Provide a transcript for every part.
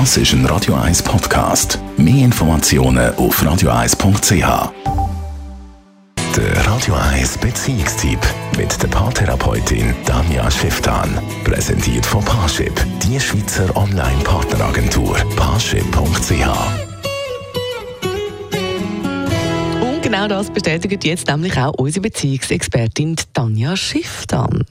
Das ist ein Radio 1 Podcast. Mehr Informationen auf radio1.ch. Der Radio 1 Beziehungstyp mit der Paartherapeutin Danja Schifftan. Präsentiert von Paarship, die Schweizer Online-Partneragentur. Paarship.ch. Und genau das bestätigt jetzt nämlich auch unsere Beziehungsexpertin Tanja Schifftan.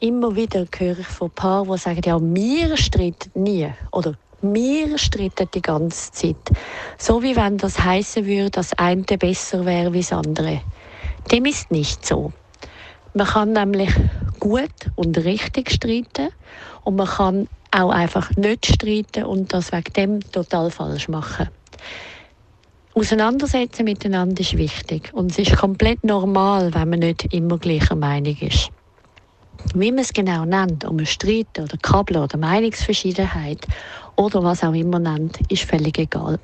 Immer wieder höre ich von Paaren, die sagen, ja, wir streiten nie. Oder wir streiten die ganze Zeit. So wie wenn das heißen würde, dass eine besser wäre wie das andere. Dem ist nicht so. Man kann nämlich gut und richtig streiten und man kann auch einfach nicht streiten und das wegen dem total falsch machen. Auseinandersetzen miteinander ist wichtig und es ist komplett normal, wenn man nicht immer gleicher Meinung ist. Wie man es genau nennt, um einen Streit oder Kabel oder Meinungsverschiedenheit oder was auch immer nennt, ist völlig egal.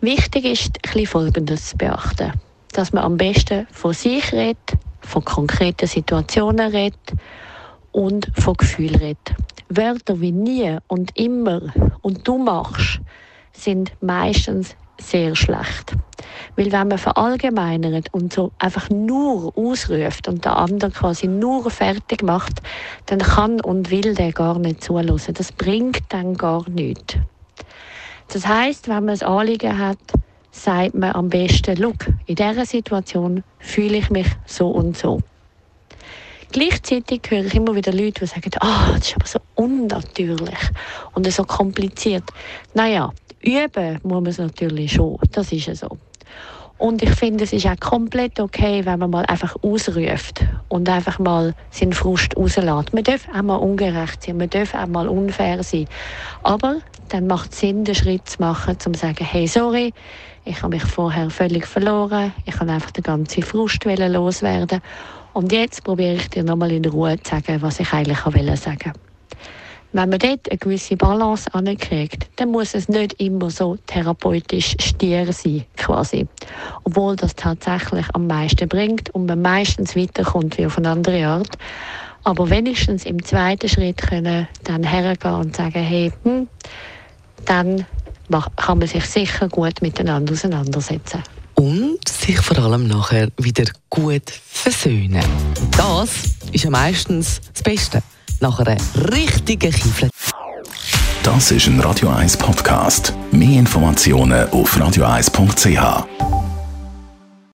Wichtig ist, ein Folgendes zu beachten. Dass man am besten von sich redet, von konkreten Situationen redet und von Gefühlen redet. Wörter wie nie und immer und du machst sind meistens sehr schlecht. Weil wenn man verallgemeinert und so einfach nur ausruft und der andere quasi nur fertig macht, dann kann und will der gar nicht zulassen. Das bringt dann gar nichts. Das heißt, wenn man ein Anliegen hat, sagt man am besten, look, in dieser Situation fühle ich mich so und so. Gleichzeitig höre ich immer wieder Leute, die sagen, ah, oh, das ist aber so unnatürlich und so kompliziert. Naja, üben muss man es natürlich schon, das ist ja so. Und ich finde, es ist auch komplett okay, wenn man mal einfach ausruft und einfach mal seinen Frust rauslässt. Man darf auch mal ungerecht sein, man darf auch mal unfair sein. Aber dann macht es Sinn, den Schritt zu machen, um zu sagen, hey, sorry, ich habe mich vorher völlig verloren, ich kann einfach den ganzen Frust loswerden und jetzt probiere ich dir nochmal in Ruhe zu sagen, was ich eigentlich sagen wollte. Wenn man dort eine gewisse Balance ankriegt, dann muss es nicht immer so therapeutisch stier sein, quasi. Obwohl das tatsächlich am meisten bringt und man meistens weiterkommt wie auf eine andere Art. Aber wenigstens im zweiten Schritt können dann hergehen und sagen, hey, hm, dann kann man sich sicher gut miteinander auseinandersetzen. Und sich vor allem nachher wieder gut versöhnen. Das ist ja meistens das Beste nach einer richtigen Kiefel. Das ist ein Radio 1 Podcast. Mehr Informationen auf radio1.ch.